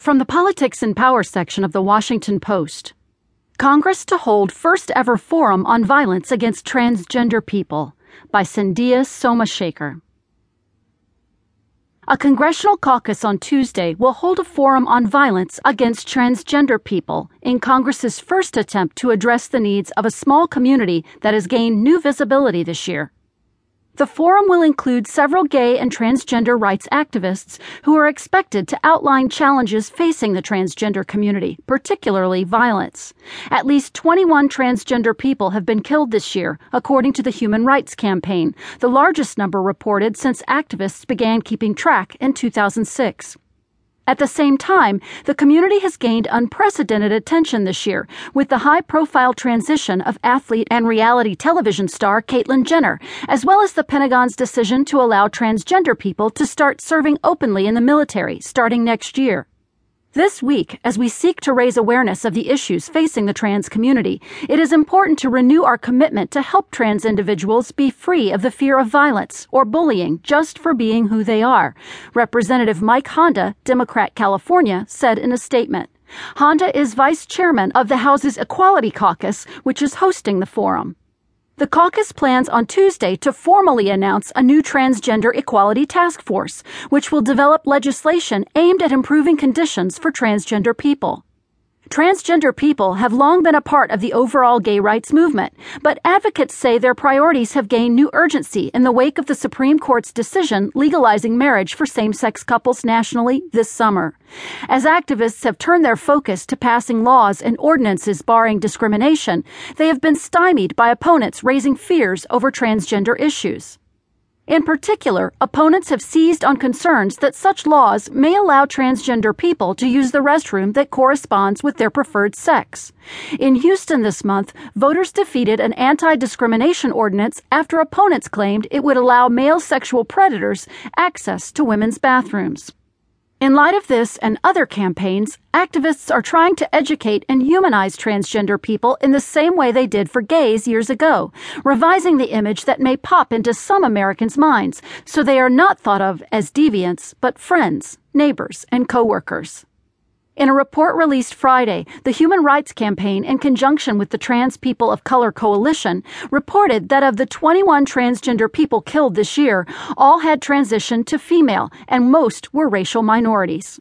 From the Politics and Power section of the Washington Post Congress to hold first ever forum on violence against transgender people by Sandhya Somashekhar. A congressional caucus on Tuesday will hold a forum on violence against transgender people in Congress's first attempt to address the needs of a small community that has gained new visibility this year. The forum will include several gay and transgender rights activists who are expected to outline challenges facing the transgender community, particularly violence. At least 21 transgender people have been killed this year, according to the Human Rights Campaign, the largest number reported since activists began keeping track in 2006. At the same time, the community has gained unprecedented attention this year with the high profile transition of athlete and reality television star Caitlyn Jenner, as well as the Pentagon's decision to allow transgender people to start serving openly in the military starting next year. This week, as we seek to raise awareness of the issues facing the trans community, it is important to renew our commitment to help trans individuals be free of the fear of violence or bullying just for being who they are, Representative Mike Honda, Democrat California, said in a statement. Honda is vice chairman of the House's Equality Caucus, which is hosting the forum. The caucus plans on Tuesday to formally announce a new transgender equality task force, which will develop legislation aimed at improving conditions for transgender people. Transgender people have long been a part of the overall gay rights movement, but advocates say their priorities have gained new urgency in the wake of the Supreme Court's decision legalizing marriage for same sex couples nationally this summer. As activists have turned their focus to passing laws and ordinances barring discrimination, they have been stymied by opponents raising fears over transgender issues. In particular, opponents have seized on concerns that such laws may allow transgender people to use the restroom that corresponds with their preferred sex. In Houston this month, voters defeated an anti discrimination ordinance after opponents claimed it would allow male sexual predators access to women's bathrooms. In light of this and other campaigns, activists are trying to educate and humanize transgender people in the same way they did for gays years ago, revising the image that may pop into some Americans' minds so they are not thought of as deviants, but friends, neighbors, and coworkers. In a report released Friday, the Human Rights Campaign, in conjunction with the Trans People of Color Coalition, reported that of the 21 transgender people killed this year, all had transitioned to female, and most were racial minorities.